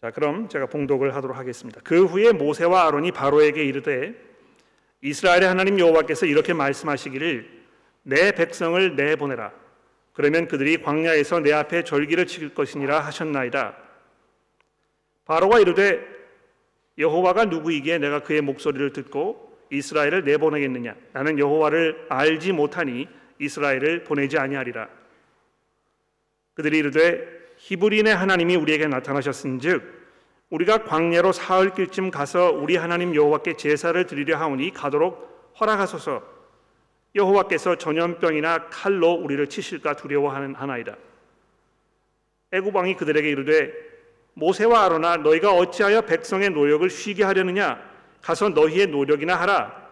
자, 그럼 제가 봉독을 하도록 하겠습니다. 그 후에 모세와 아론이 바로에게 이르되 이스라엘의 하나님 여호와께서 이렇게 말씀하시기를 내 백성을 내보내라. 그러면 그들이 광야에서 내 앞에 절기를 지킬 것이니라 하셨나이다. 바로가 이르되 여호와가 누구이기에 내가 그의 목소리를 듣고 이스라엘을 내보내겠느냐? 나는 여호와를 알지 못하니 이스라엘을 보내지 아니하리라. 그들이 이르되 히브리인의 하나님이 우리에게 나타나셨은즉 우리가 광야로 사흘 길쯤 가서 우리 하나님 여호와께 제사를 드리려 하오니 가도록 허락하소서. 여호와께서 전염병이나 칼로 우리를 치실까 두려워하는 하나이다. 애굽 왕이 그들에게 이르되 모세와 아로나 너희가 어찌하여 백성의 노력을 쉬게 하려느냐? 가서 너희의 노력이나 하라.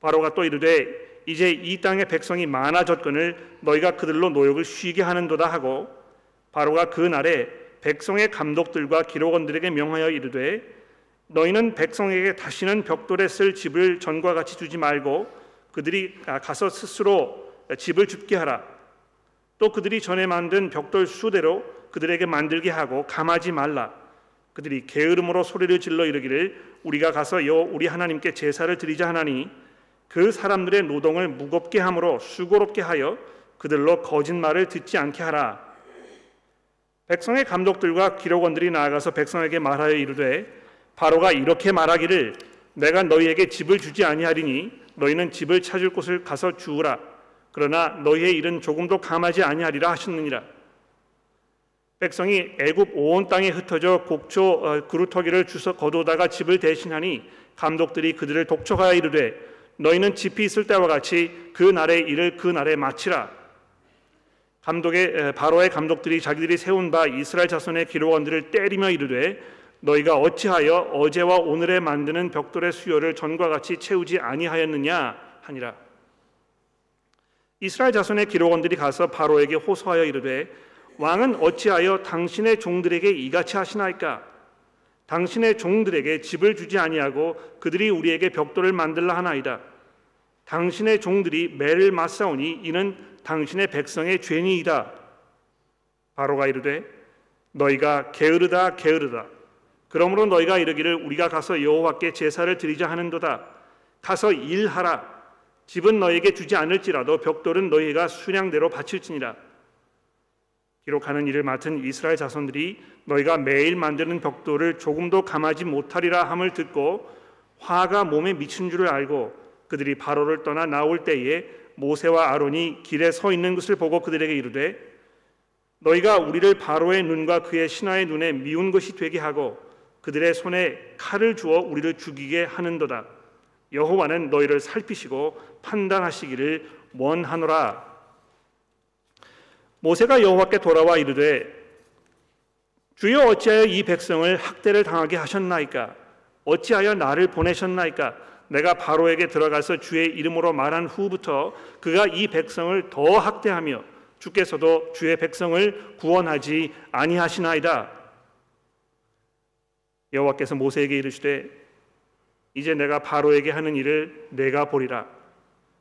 바로가 또 이르되 이제 이 땅의 백성이 많아졌거늘 너희가 그들로 노력을 쉬게 하는도다 하고 바로가 그 날에 백성의 감독들과 기록원들에게 명하여 이르되 너희는 백성에게 다시는 벽돌에 쓸 집을 전과 같이 주지 말고 그들이 가서 스스로 집을 줍게 하라. 또 그들이 전에 만든 벽돌 수대로 그들에게 만들게 하고 감하지 말라. 그들이 게으름으로 소리를 질러 이르기를 우리가 가서 여 우리 하나님께 제사를 드리자 하나니 그 사람들의 노동을 무겁게 함으로 수고롭게 하여 그들로 거짓말을 듣지 않게 하라. 백성의 감독들과 기록원들이 나아가서 백성에게 말하여 이르되 바로가 이렇게 말하기를 내가 너희에게 집을 주지 아니하리니 너희는 집을 찾을 곳을 가서 주우라. 그러나 너희의 일은 조금도 감하지 아니하리라 하셨느니라. 백성이 애굽 온 땅에 흩어져 곡초 어, 그루터기를 주서 거두다가 집을 대신하니 감독들이 그들을 독촉하여 이르되 너희는 집이 있을 때와 같이 그 날의 일을 그 날에 마치라 감독의 바로의 감독들이 자기들이 세운 바 이스라엘 자손의 기록원들을 때리며 이르되 너희가 어찌하여 어제와 오늘에 만드는 벽돌의 수요를 전과 같이 채우지 아니하였느냐 하니라. 이스라엘 자손의 기록원들이 가서 바로에게 호소하여 이르되 왕은 어찌하여 당신의 종들에게 이같이 하시나이까? 당신의 종들에게 집을 주지 아니하고 그들이 우리에게 벽돌을 만들라 하나이다. 당신의 종들이 매를 맞사오니 이는 당신의 백성의 죄니이다. 바로가 이르되 너희가 게으르다 게으르다. 그러므로 너희가 이르기를 우리가 가서 여호와께 제사를 드리자 하는도다. 가서 일하라. 집은 너에게 주지 않을지라도 벽돌은 너희가 수량대로 바칠지니라. 기록하는 일을 맡은 이스라엘 자손들이 너희가 매일 만드는 벽돌을 조금도 감하지 못하리라 함을 듣고 화가 몸에 미친 줄을 알고 그들이 바로를 떠나 나올 때에 모세와 아론이 길에 서 있는 것을 보고 그들에게 이르되 너희가 우리를 바로의 눈과 그의 신하의 눈에 미운 것이 되게 하고 그들의 손에 칼을 주어 우리를 죽이게 하는도다. 여호와는 너희를 살피시고 판단하시기를 원하노라. 모세가 여호와께 돌아와 이르되 주여 어찌하여 이 백성을 학대를 당하게 하셨나이까? 어찌하여 나를 보내셨나이까? 내가 바로에게 들어가서 주의 이름으로 말한 후부터 그가 이 백성을 더 학대하며 주께서도 주의 백성을 구원하지 아니하시나이다. 여호와께서 모세에게 이르시되 이제 내가 바로에게 하는 일을 내가 보리라.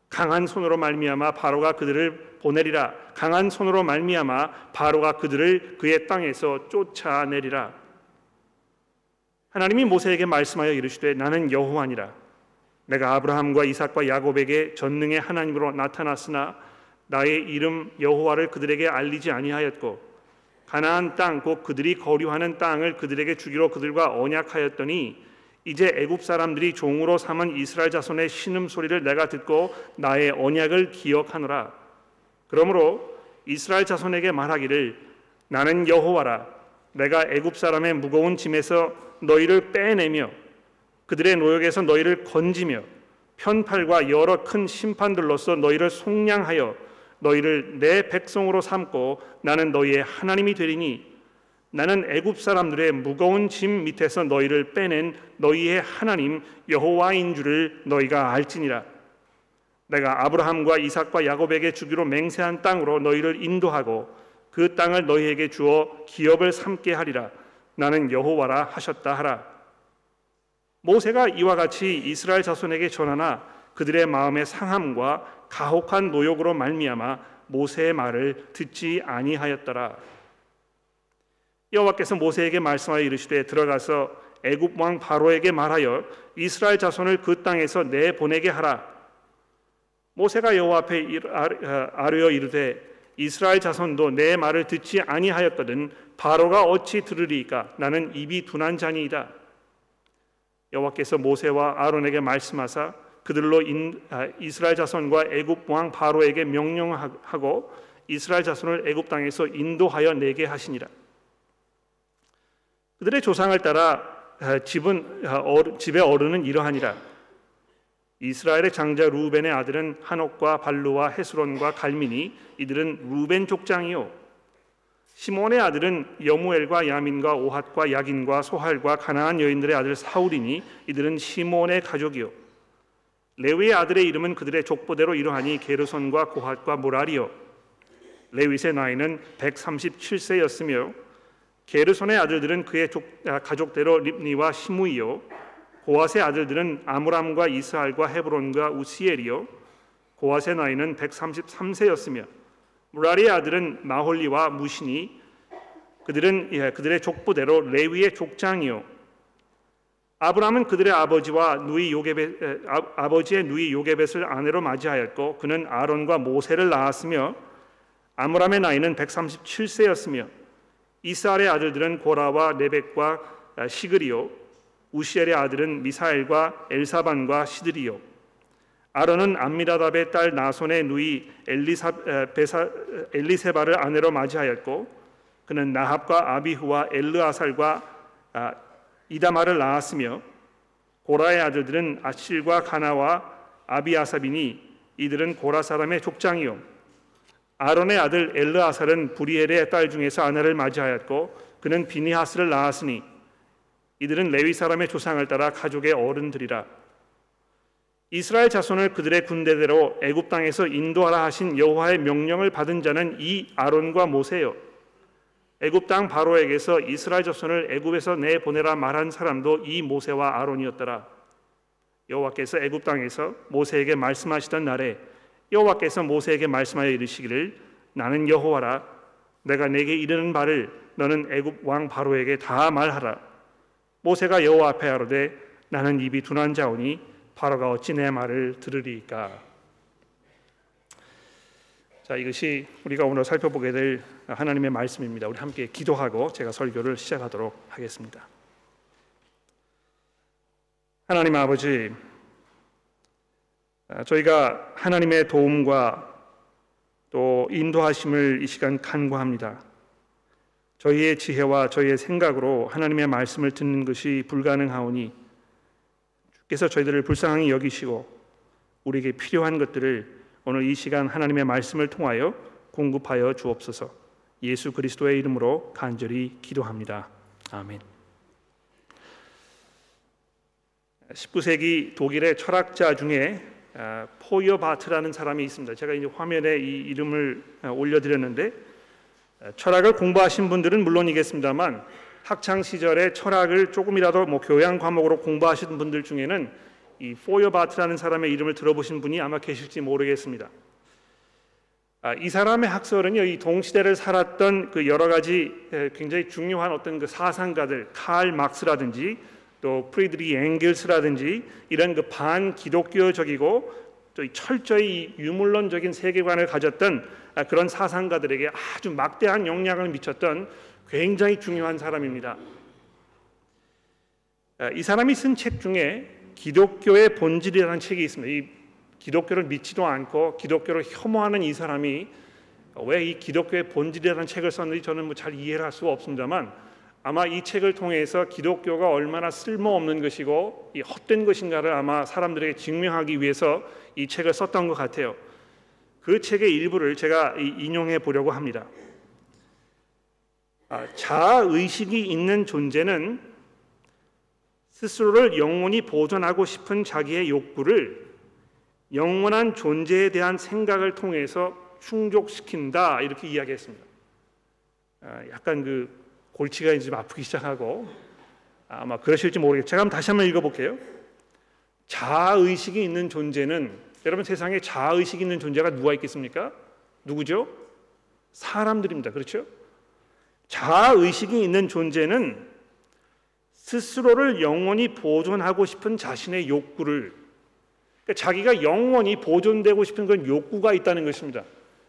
강한 손으로 말미암아 바로가 그들을 보내리라. 강한 손으로 말미암아 바로가 그들을 그의 땅에서 쫓아내리라. 하나님이 모세에게 말씀하여 이르시되 나는 여호와니라. 내가 아브라함과 이삭과 야곱에게 전능의 하나님으로 나타났으나 나의 이름 여호와를 그들에게 알리지 아니하였고 가나안 땅 곧 그들이 거류하는 땅을 그들에게 주기로 그들과 언약하였더니 이제 애굽 사람들이 종으로 삼은 이스라엘 자손의 신음 소리를 내가 듣고 나의 언약을 기억하노라. 그러므로 이스라엘 자손에게 말하기를 나는 여호와라. 내가 애굽 사람의 무거운 짐에서 너희를 빼내며 그들의 노역에서 너희를 건지며 편팔과 여러 큰 심판들로서 너희를 속량하여 너희를 내 백성으로 삼고 나는 너희의 하나님이 되리니 나는 애굽 사람들의 무거운 짐 밑에서 너희를 빼낸 너희의 하나님 여호와인 줄을 너희가 알지니라. 내가 아브라함과 이삭과 야곱에게 주기로 맹세한 땅으로 너희를 인도하고 그 땅을 너희에게 주어 기업을 삼게 하리라. 나는 여호와라 하셨다 하라 모세가 이와 같이 이스라엘 자손에게 전하나 그들의 마음의 상함과 가혹한 노역으로 말미암아 모세의 말을 듣지 아니하였더라. 여호와께서 모세에게 말씀하여 이르시되 들어가서 애굽 왕 바로에게 말하여 이스라엘 자손을 그 땅에서 내 보내게 하라. 모세가 여호와 앞에 아뢰어 이르되 이스라엘 자손도 내 말을 듣지 아니하였거든 바로가 어찌 들으리까 나는 입이 둔한 자니이다. 여호와께서 모세와 아론에게 말씀하사 그들로 인, 아, 이스라엘 자손과 애굽 왕 바로에게 명령하고 이스라엘 자손을 애굽 땅에서 인도하여 내게 하시니라. 그들의 조상을 따라 아, 집은 아, 집의 어른은 이러하니라. 이스라엘의 장자 루벤의 아들은 한옥과 발루와 헤스론과 갈민이 이들은 루벤 족장이요. 시몬의 아들은 여무엘과 야민과 오핫과 야긴과 소할과 가나안 여인들의 아들 사울이니 이들은 시몬의 가족이요. 레위의 아들의 이름은 그들의 족보대로 이러하니 게르손과 고핫과 모라리요. 레윗의 나이는 137세였으며 게르손의 아들들은 그의 족, 아, 가족대로 립니와 시무이요 고핫의 아들들은 아므람과 이스할과 헤브론과 우시엘이요 고핫의 나이는 133세였으며 무라리의 아들은 마홀리와 무신이 그들은 예, 그들의 족보대로 레위의 족장이요. 아브라함은 그들의 아버지와 누이 요게벳 아, 버지의 누이 요게벳을 아내로 맞이하였고 그는 아론과 모세를 낳았으며 아므람의 나이는 137세였으며 이스라엘의 아들들은 고라와 네벡과 시그리요 우시엘의 아들은 미사엘과 엘사반과 시드리요 아론은 암미라답의 딸 나손의 누이 엘리사, 베사, 엘리세바를 아내로 맞이하였고 그는 나합과 아비후와 엘르아살과 아, 이다마를 낳았으며 고라의 아들들은 아실과 가나와 아비아사비니 이들은 고라 사람의 족장이요. 아론의 아들 엘르아살은 부리엘의 딸 중에서 아내를 맞이하였고 그는 비니하스를 낳았으니 이들은 레위 사람의 조상을 따라 가족의 어른들이라 이스라엘 자손을 그들의 군대대로 애굽 땅에서 인도하라 하신 여호와의 명령을 받은 자는 이 아론과 모세요. 애굽 땅 바로에게서 이스라엘 자손을 애굽에서 내 보내라 말한 사람도 이 모세와 아론이었더라. 여호와께서 애굽 땅에서 모세에게 말씀하시던 날에 여호와께서 모세에게 말씀하여 이르시기를 나는 여호와라 내가 내게 이르는 바를 너는 애굽 왕 바로에게 다 말하라. 모세가 여호와 앞에 하로되 나는 입이 둔한 자오니 바로가 어찌 내 말을 들으리까? 자, 이것이 우리가 오늘 살펴보게 될 하나님의 말씀입니다. 우리 함께 기도하고 제가 설교를 시작하도록 하겠습니다. 하나님 아버지, 저희가 하나님의 도움과 또 인도하심을 이 시간 간구합니다. 저희의 지혜와 저희의 생각으로 하나님의 말씀을 듣는 것이 불가능하오니 그래서 저희들을 불쌍히 여기시고 우리에게 필요한 것들을 오늘 이 시간 하나님의 말씀을 통하여 공급하여 주옵소서. 예수 그리스도의 이름으로 간절히 기도합니다. 아멘. 19세기 독일의 철학자 중에 아, 포이어 바트라는 사람이 있습니다. 제가 이제 화면에 이 이름을 아, 올려드렸는데 아, 철학을 공부하신 분들은 물론이겠습니다만 학창 시절에 철학을 조금이라도 뭐 교양 과목으로 공부하시는 분들 중에는 이 포이어바흐라는 사람의 이름을 들어보신 분이 아마 계실지 모르겠습니다. 아, 이 사람의 학설은요, 이 동시대를 살았던 그 여러 가지 굉장히 중요한 어떤 그 사상가들, 칼 막스라든지 또 프리드리히 엥겔스라든지 이런 그 반기독교적이고 또 철저히 유물론적인 세계관을 가졌던 아, 그런 사상가들에게 아주 막대한 영향을 미쳤던 굉장히 중요한 사람입니다. 아, 이 사람이 쓴 책 중에 기독교의 본질이라는 책이 있습니다. 이 기독교를 믿지도 않고 기독교를 혐오하는 이 사람이 왜 이 기독교의 본질이라는 책을 썼는지 저는 뭐 잘 이해를 할 수가 없습니다만 아마 이 책을 통해서 기독교가 얼마나 쓸모없는 것이고 이 헛된 것인가를 아마 사람들에게 증명하기 위해서 이 책을 썼던 것 같아요. 그 책의 일부를 제가 인용해 보려고 합니다. 아, 자아 의식이 있는 존재는 스스로를 영원히 보존하고 싶은 자기의 욕구를 영원한 존재에 대한 생각을 통해서 충족시킨다 이렇게 이야기했습니다. 아, 약간 그 골치가 이제 아프기 시작하고 아마 그러실지 모르겠. 제가 한번 다시 한번 읽어볼게요. 자아 의식이 있는 존재는 여러분 세상에 자아 의식 있는 존재가 누가 있겠습니까? 누구죠? 사람들입니다. 그렇죠? 자아 의식이 있는 존재는 스스로를 영원히 보존하고 싶은 자신의 욕구를 그러니까 자기가 영원히 보존되고 싶은 그런 욕구가 있다는 것입니다.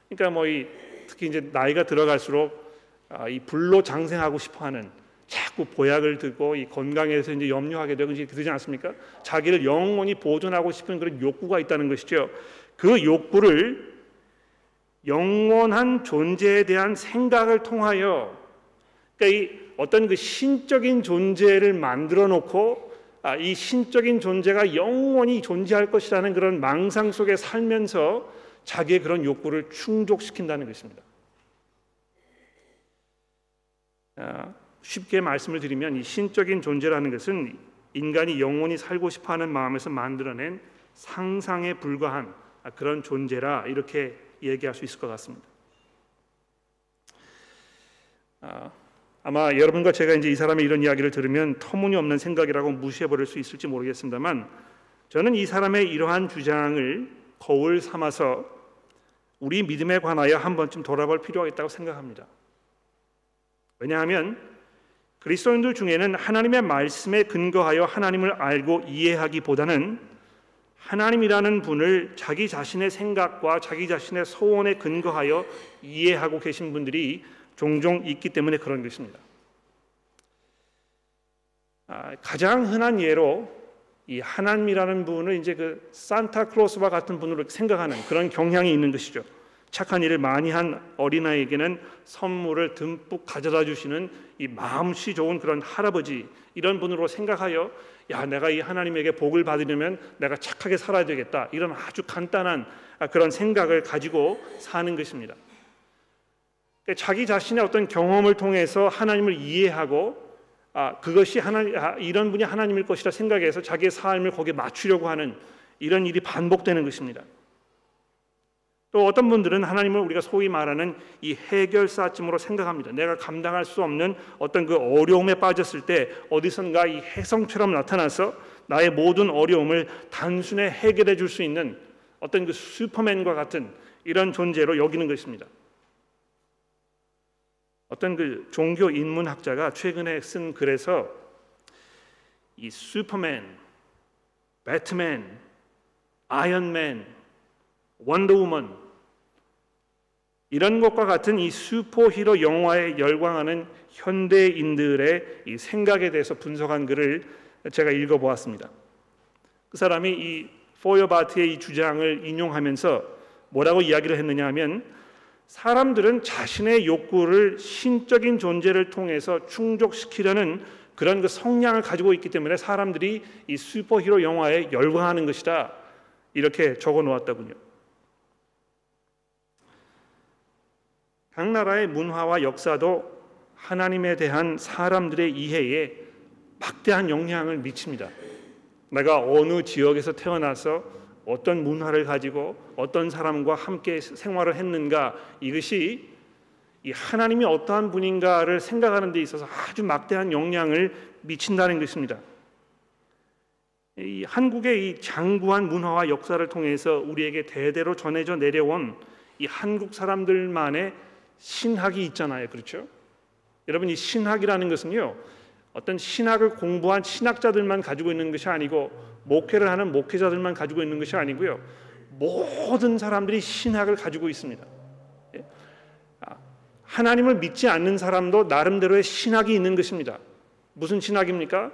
그러니까 뭐 이 특히 이제 나이가 들어갈수록 아, 이 불로 장생하고 싶어하는 자꾸 보약을 듣고 이 건강에서 이제 염려하게 되고 이제 그러지 않습니까? 자기를 영원히 보존하고 싶은 그런 욕구가 있다는 것이죠. 그 욕구를 영원한 존재에 대한 생각을 통하여 그러니까 이 어떤 그 신적인 존재를 만들어 놓고 아, 이 신적인 존재가 영원히 존재할 것이라는 그런 망상 속에 살면서 자기의 그런 욕구를 충족시킨다는 것입니다. 아, 쉽게 말씀을 드리면 이 신적인 존재라는 것은 인간이 영원히 살고 싶어하는 마음에서 만들어낸 상상에 불과한 그런 존재라 이렇게 얘기할 수 있을 것 같습니다. 아, 아마 여러분과 제가 이제 이 사람의 이런 이야기를 들으면 터무니없는 생각이라고 무시해 버릴 수 있을지 모르겠습니다만 저는 이 사람의 이러한 주장을 거울 삼아서 우리 믿음에 관하여 한 번쯤 돌아볼 필요가 있다고 생각합니다. 왜냐하면 그리스도인들 중에는 하나님의 말씀에 근거하여 하나님을 알고 이해하기보다는 하나님이라는 분을 자기 자신의 생각과 자기 자신의 소원에 근거하여 이해하고 계신 분들이 종종 있기 때문에 그런 것입니다. 아, 가장 흔한 예로 이 하나님이라는 분을 이제 그 산타클로스와 같은 분으로 생각하는 그런 경향이 있는 것이죠. 착한 일을 많이 한 어린아이에게는 선물을 듬뿍 가져다 주시는 이 마음씨 좋은 그런 할아버지 이런 분으로 생각하여 야 내가 이 하나님에게 복을 받으려면 내가 착하게 살아야 되겠다 이런 아주 간단한 그런 생각을 가지고 사는 것입니다. 그러니까 자기 자신의 어떤 경험을 통해서 하나님을 이해하고 아, 그것이 하나님 아, 이런 분이 하나님일 것이라 생각해서 자기의 삶을 거기에 맞추려고 하는 이런 일이 반복되는 것입니다. 또 어떤 분들은 하나님을 우리가 소위 말하는 이 해결사쯤으로 생각합니다. 내가 감당할 수 없는 어떤 그 어려움에 빠졌을 때 어디선가 이 해성처럼 나타나서 나의 모든 어려움을 단순히 해결해 줄 수 있는 어떤 그 슈퍼맨과 같은 이런 존재로 여기는 것입니다. 어떤 그 종교 인문학자가 최근에 쓴 글에서 이 슈퍼맨, 배트맨, 아이언맨 원더우먼 이런 것과 같은 이 슈퍼히로 영화에 열광하는 현대인들의 이 생각에 대해서 분석한 글을 제가 읽어보았습니다. 그 사람이 이 포여바트의 이 주장을 인용하면서 뭐라고 이야기를 했느냐 하면 사람들은 자신의 욕구를 신적인 존재를 통해서 충족시키려는 그런 그 성향을 가지고 있기 때문에 사람들이 이 슈퍼히로 영화에 열광하는 것이다 이렇게 적어 놓았다군요. 각 나라의 문화와 역사도 하나님에 대한 사람들의 이해에 막대한 영향을 미칩니다. 내가 어느 지역에서 태어나서 어떤 문화를 가지고 어떤 사람과 함께 생활을 했는가 이것이 이 하나님이 어떠한 분인가를 생각하는 데 있어서 아주 막대한 영향을 미친다는 것입니다. 이 한국의 이 장구한 문화와 역사를 통해서 우리에게 대대로 전해져 내려온 이 한국 사람들만의 신학이 있잖아요. 그렇죠? 여러분 이 신학이라는 것은요. 어떤 신학을 공부한 신학자들만 가지고 있는 것이 아니고 목회를 하는 목회자들만 가지고 있는 것이 아니고요. 모든 사람들이 신학을 가지고 있습니다. 예? 아, 하나님을 믿지 않는 사람도 나름대로의 신학이 있는 것입니다. 무슨 신학입니까?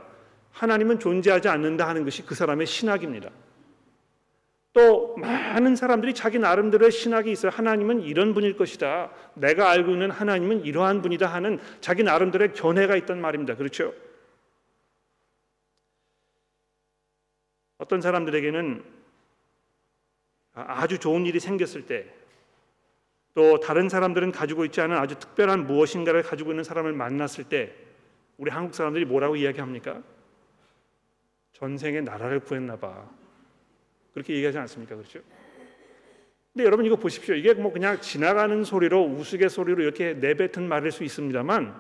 하나님은 존재하지 않는다 하는 것이 그 사람의 신학입니다. 또 많은 사람들이 자기 나름대로의 신학이 있어요. 하나님은 이런 분일 것이다. 내가 알고 있는 하나님은 이러한 분이다 하는 자기 나름대로의 견해가 있단 말입니다. 그렇죠? 어떤 사람들에게는 아주 좋은 일이 생겼을 때, 또 다른 사람들은 가지고 있지 않은 아주 특별한 무엇인가를 가지고 있는 사람을 만났을 때, 우리 한국 사람들이 뭐라고 이야기합니까? 전생에 나라를 구했나 봐. 그렇게 얘기하지 않습니까? 그렇죠? 근데 여러분 이거 보십시오. 이게 뭐 그냥 지나가는 소리로 우스갯소리로 이렇게 내뱉은 말일 수 있습니다만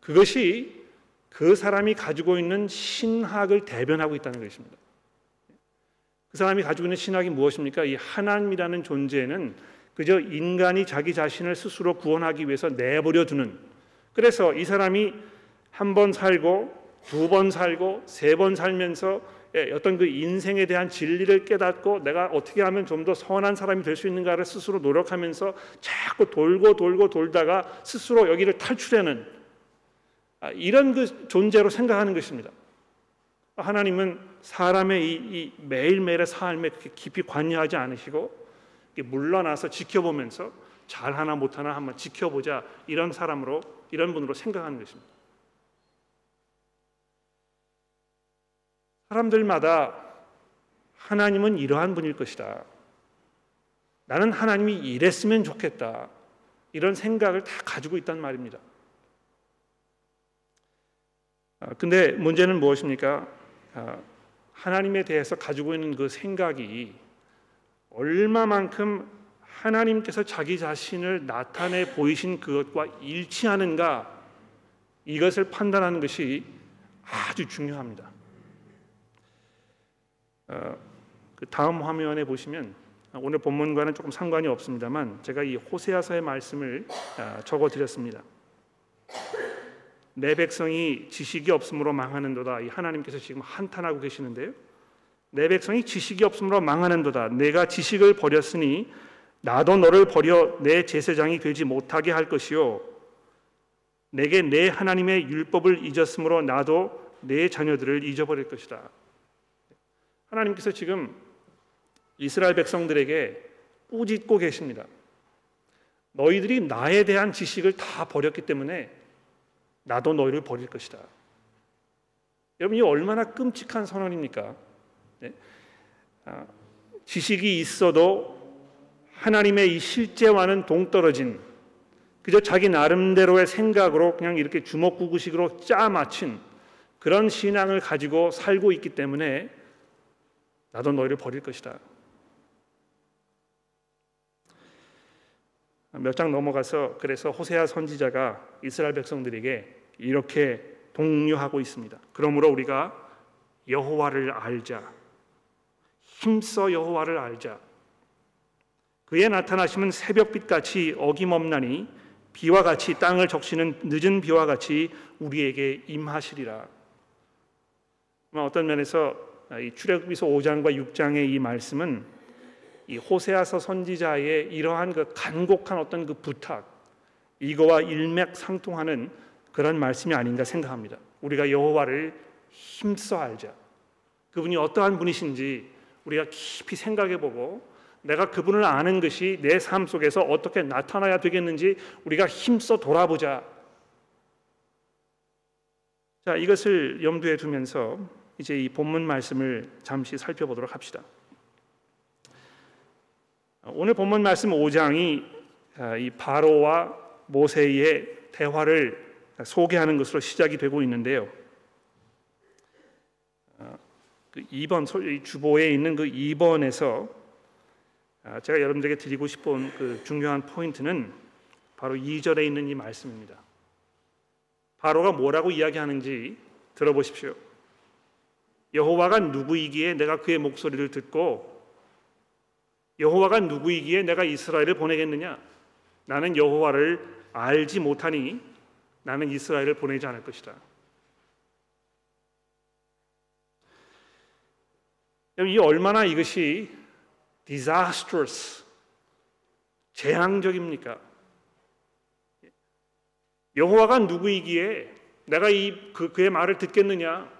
그것이 그 사람이 가지고 있는 신학을 대변하고 있다는 것입니다. 그 사람이 가지고 있는 신학이 무엇입니까? 이 하나님이라는 존재는 그저 인간이 자기 자신을 스스로 구원하기 위해서 내버려 두는 그래서 이 사람이 한 번 살고 두 번 살고 세 번 살면서 예, 어떤 그 인생에 대한 진리를 깨닫고 내가 어떻게 하면 좀 더 선한 사람이 될 수 있는가를 스스로 노력하면서 자꾸 돌고 돌고 돌다가 스스로 여기를 탈출하는 아, 이런 그 존재로 생각하는 것입니다. 하나님은 사람의 이, 이 매일매일의 삶에 그렇게 깊이 관여하지 않으시고 물러나서 지켜보면서 잘 하나 못 하나 한번 지켜보자 이런 사람으로 이런 분으로 생각하는 것입니다. 사람들마다 하나님은 이러한 분일 것이다. 나는 하나님이 이랬으면 좋겠다. 이런 생각을 다 가지고 있단 말입니다. 아, 근데 문제는 무엇입니까? 아, 하나님에 대해서 가지고 있는 그 생각이 얼마만큼 하나님께서 자기 자신을 나타내 보이신 그것과 일치하는가 이것을 판단하는 것이 아주 중요합니다. 어, 그 다음 화면에 보시면 오늘 본문과는 조금 상관이 없습니다만 제가 이 호세아서의 말씀을 아, 적어 드렸습니다. 내 백성이 지식이 없으므로 망하는도다. 이 하나님께서 지금 한탄하고 계시는데요. 내 백성이 지식이 없으므로 망하는도다. 내가 지식을 버렸으니 나도 너를 버려 내 제사장이 되지 못하게 할 것이요. 내게 내 하나님의 율법을 잊었으므로 나도 내 자녀들을 잊어버릴 것이다. 하나님께서 지금 이스라엘 백성들에게 꾸짖고 계십니다. 너희들이 나에 대한 지식을 다 버렸기 때문에 나도 너희를 버릴 것이다. 여러분 이 얼마나 끔찍한 선언입니까? 네? 아, 지식이 있어도 하나님의 이 실제와는 동떨어진 그저 자기 나름대로의 생각으로 그냥 이렇게 주먹구구식으로 짜 맞춘 그런 신앙을 가지고 살고 있기 때문에 나도 너희를 버릴 것이다. 몇 장 넘어가서 그래서 호세아 선지자가 이스라엘 백성들에게 이렇게 독려하고 있습니다. 그러므로 우리가 여호와를 알자. 힘써 여호와를 알자. 그의 나타나심은 새벽빛 같이 어김없나니 비와 같이 땅을 적시는 늦은 비와 같이 우리에게 임하시리라. 어떤 면에서 이 출애굽기서 5장과 6장의 이 말씀은 이 호세아서 선지자의 이러한 그 간곡한 어떤 그 부탁 이거와 일맥상통하는 그런 말씀이 아닌가 생각합니다. 우리가 여호와를 힘써 알자. 그분이 어떠한 분이신지 우리가 깊이 생각해 보고 내가 그분을 아는 것이 내 삶 속에서 어떻게 나타나야 되겠는지 우리가 힘써 돌아보자. 자, 이것을 염두에 두면서 이제 이 본문 말씀을 잠시 살펴보도록 합시다. 오늘 본문 말씀 5장이 아, 이 바로와 모세의 대화를 소개하는 것으로 시작이 되고 있는데요. 아, 그 2번 주보에 있는 그 2번에서 아, 제가 여러분들에게 드리고 싶은 그 중요한 포인트는 바로 2절에 있는 이 말씀입니다. 바로가 뭐라고 이야기하는지 들어보십시오. 여호와가 누구이기에 내가 그의 목소리를 듣고 여호와가 누구이기에 내가 이스라엘을 보내겠느냐? 나는 여호와를 알지 못하니 나는 이스라엘을 보내지 않을 것이다. 이 얼마나 이것이 disastrous 재앙적입니까? 여호와가 누구이기에 내가 이 그, 그의 말을 듣겠느냐?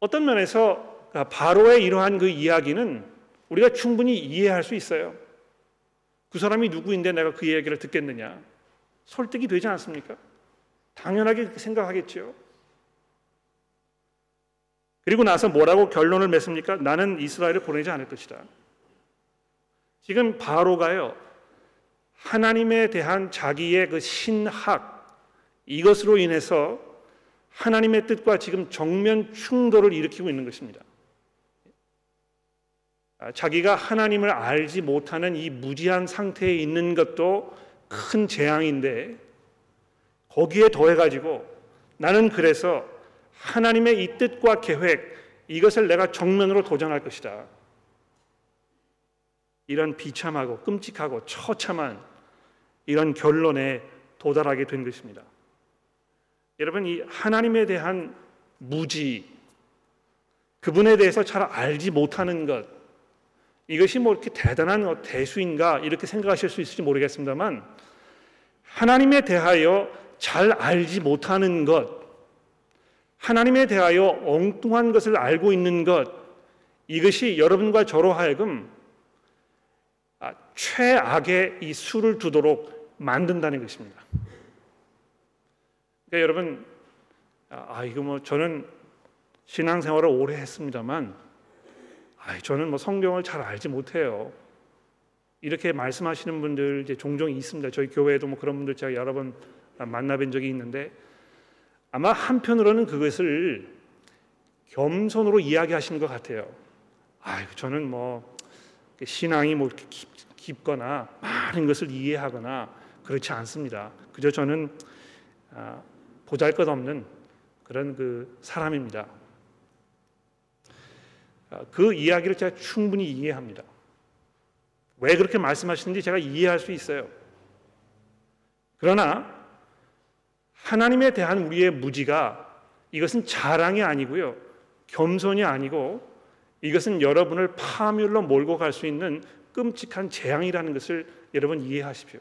어떤 면에서 바로의 이러한 그 이야기는 우리가 충분히 이해할 수 있어요. 그 사람이 누구인데 내가 그 이야기를 듣겠느냐? 설득이 되지 않습니까? 당연하게 생각하겠죠. 그리고 나서 뭐라고 결론을 맺습니까? 나는 이스라엘을 보내지 않을 것이다. 지금 바로가요. 하나님에 대한 자기의 그 신학 이것으로 인해서 하나님의 뜻과 지금 정면 충돌을 일으키고 있는 것입니다. 아, 자기가 하나님을 알지 못하는 이 무지한 상태에 있는 것도 큰 재앙인데 거기에 더해 가지고 나는 그래서 하나님의 이 뜻과 계획 이것을 내가 정면으로 도전할 것이다. 이런 비참하고 끔찍하고 처참한 이런 결론에 도달하게 된 것입니다. 여러분 이 하나님에 대한 무지 그분에 대해서 잘 알지 못하는 것 이것이 뭐 이렇게 대단한 대수인가 이렇게 생각하실 수 있을지 모르겠습니다만 하나님에 대하여 잘 알지 못하는 것 하나님에 대하여 엉뚱한 것을 알고 있는 것 이것이 여러분과 저로 하여금 아, 최악의 이 수를 두도록 만든다는 것입니다. 그러니까 여러분 아, 아 이거 뭐 저는 신앙생활을 오래 했습니다만 아 저는 뭐 성경을 잘 알지 못해요. 이렇게 말씀하시는 분들 이제 종종 있습니다. 저희 교회에도 뭐 그런 분들 제가 여러 번 만나뵌 적이 있는데 아마 한편으로는 그것을 겸손으로 이야기하시는 것 같아요. 아, 저는 뭐 신앙이 뭐 깊, 거나 많은 것을 이해하거나 그렇지 않습니다. 그저 저는 아, 보잘것없는 그런 그 사람입니다. 아, 그 이야기를 제가 충분히 이해합니다. 왜 그렇게 말씀하시는지 제가 이해할 수 있어요. 그러나 하나님에 대한 우리의 무지가 이것은 자랑이 아니고요. 겸손이 아니고 이것은 여러분을 파멸로 몰고 갈 수 있는 끔찍한 재앙이라는 것을 여러분 이해하십시오.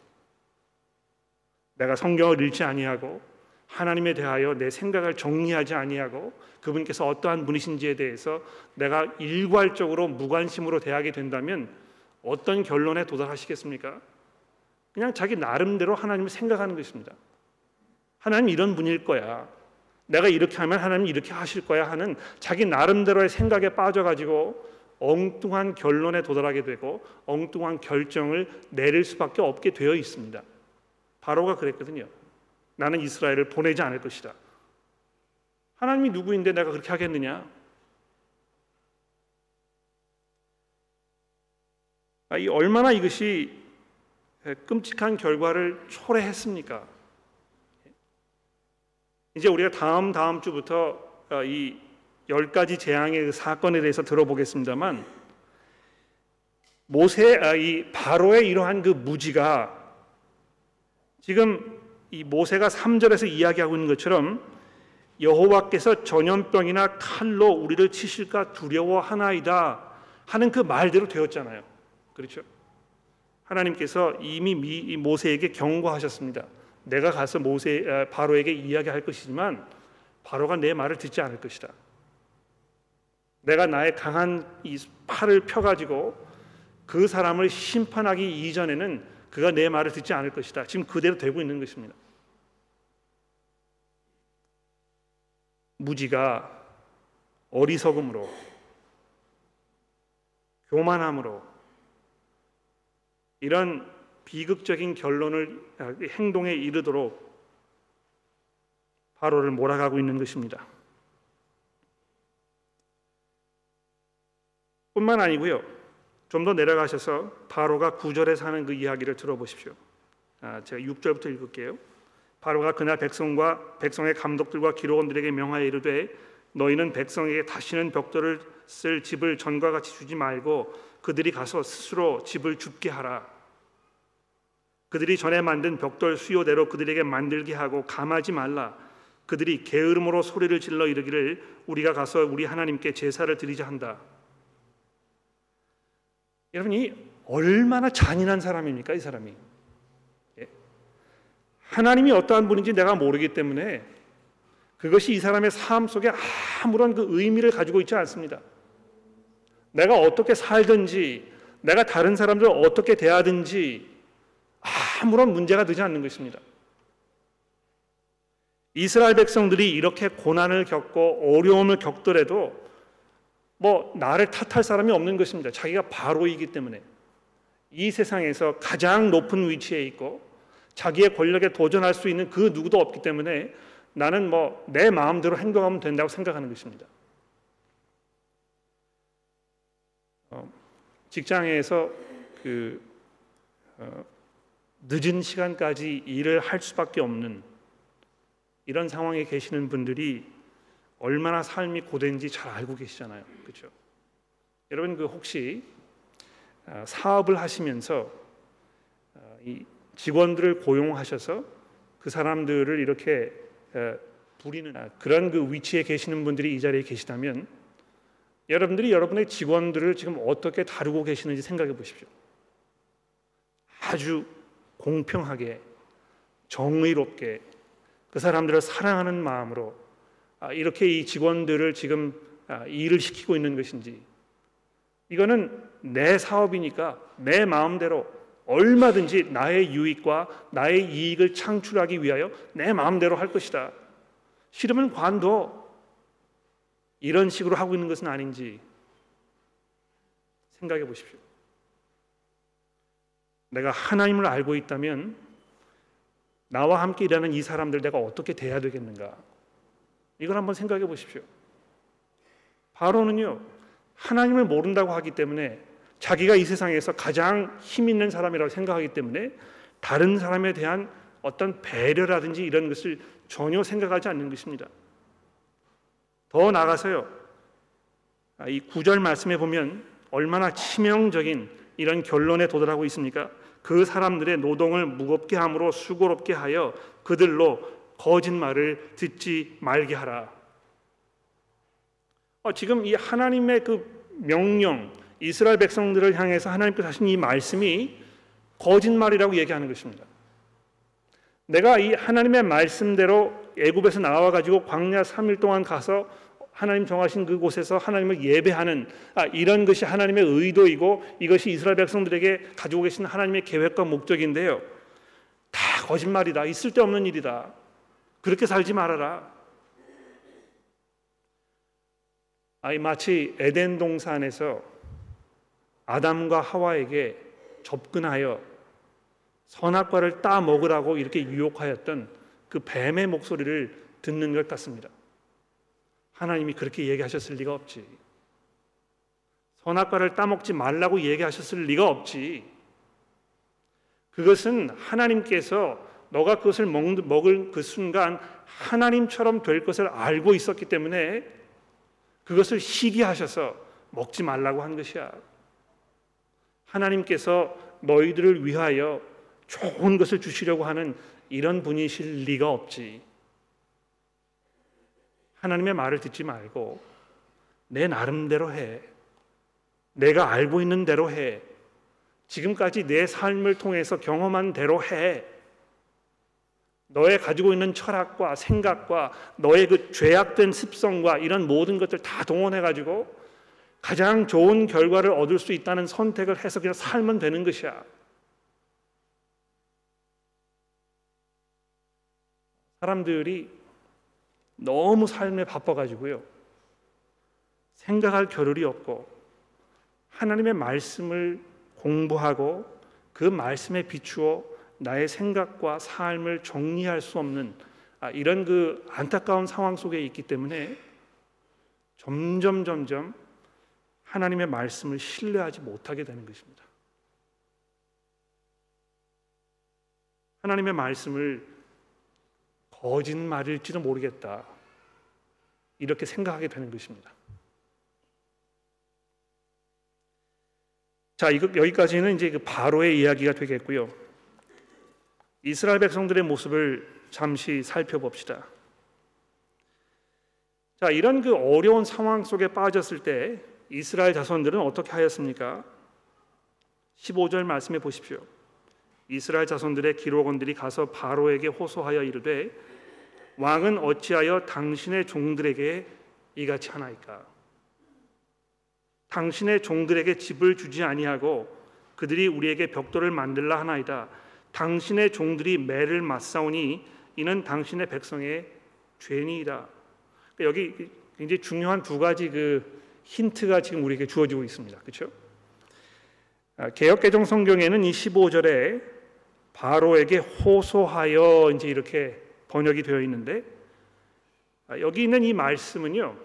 내가 성경을 읽지 아니하고 하나님에 대하여 내 생각을 정리하지 아니하고 그분께서 어떠한 분이신지에 대해서 내가 일괄적으로 무관심으로 대하게 된다면 어떤 결론에 도달하시겠습니까? 그냥 자기 나름대로 하나님을 생각하는 것입니다. 하나님 이런 분일 거야. 내가 이렇게 하면 하나님 이렇게 하실 거야 하는 자기 나름대로의 생각에 빠져가지고 엉뚱한 결론에 도달하게 되고 엉뚱한 결정을 내릴 수밖에 없게 되어 있습니다. 바로가 그랬거든요. 나는 이스라엘을 보내지 않을 것이다. 하나님이 누구인데 내가 그렇게 하겠느냐? 아, 이 얼마나 이것이 끔찍한 결과를 초래했습니까? 이제 우리가 다음 다음 주부터 어, 이열 가지 재앙의 그 사건에 대해서 들어보겠습니다만 모세 아, 이 바로의 이러한 그 무지가 지금 이 모세가 3절에서 이야기하고 있는 것처럼 여호와께서 전염병이나 칼로 우리를 치실까 두려워하나이다 하는 그 말대로 되었잖아요. 그렇죠? 하나님께서 이미 모세에게 경고하셨습니다. 내가 가서 모세 아, 바로에게 이야기할 것이지만 바로가 내 말을 듣지 않을 것이다. 내가 나의 강한 이 팔을 펴 가지고 그 사람을 심판하기 이전에는 그가 내 말을 듣지 않을 것이다. 지금 그대로 되고 있는 것입니다. 무지가 어리석음으로 교만함으로 이런 비극적인 결론을 아, 행동에 이르도록 바로를 몰아가고 있는 것입니다. 뿐만 아니고요. 좀 더 내려가셔서 바로가 구절에 사는 그 이야기를 들어보십시오. 아, 제가 6절부터 읽을게요. 바로가 그날 백성과 백성의 감독들과 기록원들에게 명하여 이르되 너희는 백성에게 다시는 벽돌을 쓸 집을 전과 같이 주지 말고 그들이 가서 스스로 집을 줍게 하라. 그들이 전에 만든 벽돌 수요대로 그들에게 만들게 하고 감하지 말라. 그들이 게으름으로 소리를 질러 이르기를 우리가 가서 우리 하나님께 제사를 드리자 한다. 여러분이 얼마나 잔인한 사람입니까 이 사람이? 예? 하나님이 어떠한 분인지 내가 모르기 때문에 그것이 이 사람의 삶 속에 아무런 그 의미를 가지고 있지 않습니다. 내가 어떻게 살든지, 내가 다른 사람들 어떻게 대하든지 아무런 문제가 되지 않는 것입니다. 이스라엘 백성들이 이렇게 고난을 겪고 어려움을 겪더라도 뭐 나를 탓할 사람이 없는 것입니다. 자기가 바로이기 때문에 이 세상에서 가장 높은 위치에 있고 자기의 권력에 도전할 수 있는 그 누구도 없기 때문에 나는 뭐 내 마음대로 행동하면 된다고 생각하는 것입니다. 어, 직장에서 그 어, 늦은 시간까지 일을 할 수밖에 없는 이런 상황에 계시는 분들이 얼마나 삶이 고된지 잘 알고 계시잖아요. 그렇죠? 여러분 그 혹시 아, 사업을 하시면서 아, 이 직원들을 고용하셔서 그 사람들을 이렇게 부리는 그런 그 위치에 계시는 분들이 이 자리에 계시다면 여러분들이 여러분의 직원들을 지금 어떻게 다루고 계시는지 생각해 보십시오. 아주 공평하게 정의롭게 그 사람들을 사랑하는 마음으로 아, 이렇게 이 직원들을 지금 아, 일을 시키고 있는 것인지 이거는 내 사업이니까 내 마음대로 얼마든지 나의 유익과 나의 이익을 창출하기 위하여 내 마음대로 할 것이다. 싫으면 관둬. 이런 식으로 하고 있는 것은 아닌지 생각해 보십시오. 내가 하나님을 알고 있다면 나와 함께 일하는 이 사람들 내가 어떻게 대해야 되겠는가? 이걸 한번 생각해 보십시오. 바로는요, 하나님을 모른다고 하기 때문에 자기가 이 세상에서 가장 힘 있는 사람이라고 생각하기 때문에 다른 사람에 대한 어떤 배려라든지 이런 것을 전혀 생각하지 않는 것입니다. 더 나가서요. 아, 이 구절 말씀에 보면 얼마나 치명적인 이런 결론에 도달하고 있습니까? 그 사람들의 노동을 무겁게 함으로 수고롭게 하여 그들로 거짓말을 듣지 말게 하라. 어, 지금 이 하나님의 그 명령, 이스라엘 백성들을 향해서 하나님께서 하신 이 말씀이 거짓말이라고 얘기하는 것입니다. 내가 이 하나님의 말씀대로 애굽에서 나와 가지고 광야 3일 동안 가서 하나님 정하신 그곳에서 하나님을 예배하는 아, 이런 것이 하나님의 의도이고 이것이 이스라엘 백성들에게 가지고 계신 하나님의 계획과 목적인데요. 다 거짓말이다. 있을 데 없는 일이다. 그렇게 살지 말아라. 아이 마치 에덴 동산에서 아담과 하와에게 접근하여 선악과를 따 먹으라고 이렇게 유혹하였던 그 뱀의 목소리를 듣는 것 같습니다. 하나님이 그렇게 얘기하셨을 리가 없지. 선악과를 따먹지 말라고 얘기하셨을 리가 없지. 그것은 하나님께서 너가 그것을 먹을 그 순간 하나님처럼 될 것을 알고 있었기 때문에 그것을 시기하셔서 먹지 말라고 한 것이야. 하나님께서 너희들을 위하여 좋은 것을 주시려고 하는 이런 분이실 리가 없지. 하나님의 말을 듣지 말고 내 나름대로 해. 내가 알고 있는 대로 해. 지금까지 내 삶을 통해서 경험한 대로 해. 너의 가지고 있는 철학과 생각과 너의 그 죄악된 습성과 이런 모든 것들 다 동원해 가지고 가장 좋은 결과를 얻을 수 있다는 선택을 해서 그냥 살면 되는 것이야. 사람들이 너무 삶에 바빠가지고요. 생각할 겨를이 없고 하나님의 말씀을 공부하고 그 말씀에 비추어 나의 생각과 삶을 정리할 수 없는 아, 이런 그 안타까운 상황 속에 있기 때문에 점점 점점 하나님의 말씀을 신뢰하지 못하게 되는 것입니다. 하나님의 말씀을 거짓말일지도 모르겠다. 이렇게 생각하게 되는 것입니다. 자, 이거 여기까지는 이제 그 바로의 이야기가 되겠고요. 이스라엘 백성들의 모습을 잠시 살펴봅시다. 자, 이런 그 어려운 상황 속에 빠졌을 때 이스라엘 자손들은 어떻게 하였습니까? 15절 말씀해 보십시오. 이스라엘 자손들의 기록원들이 가서 바로에게 호소하여 이르되 왕은 어찌하여 당신의 종들에게 이같이 하나이까? 당신의 종들에게 집을 주지 아니하고 그들이 우리에게 벽돌을 만들라 하나이다. 당신의 종들이 매를 맞사오니 이는 당신의 백성의 죄니이다. 여기 굉장히 중요한 두 가지 그 힌트가 지금 우리에게 주어지고 있습니다. 그렇죠? 개혁 개정 성경에는 이 15절에 바로에게 호소하여 이제 이렇게 번역이 되어 있는데 아, 여기 있는 이 말씀은요.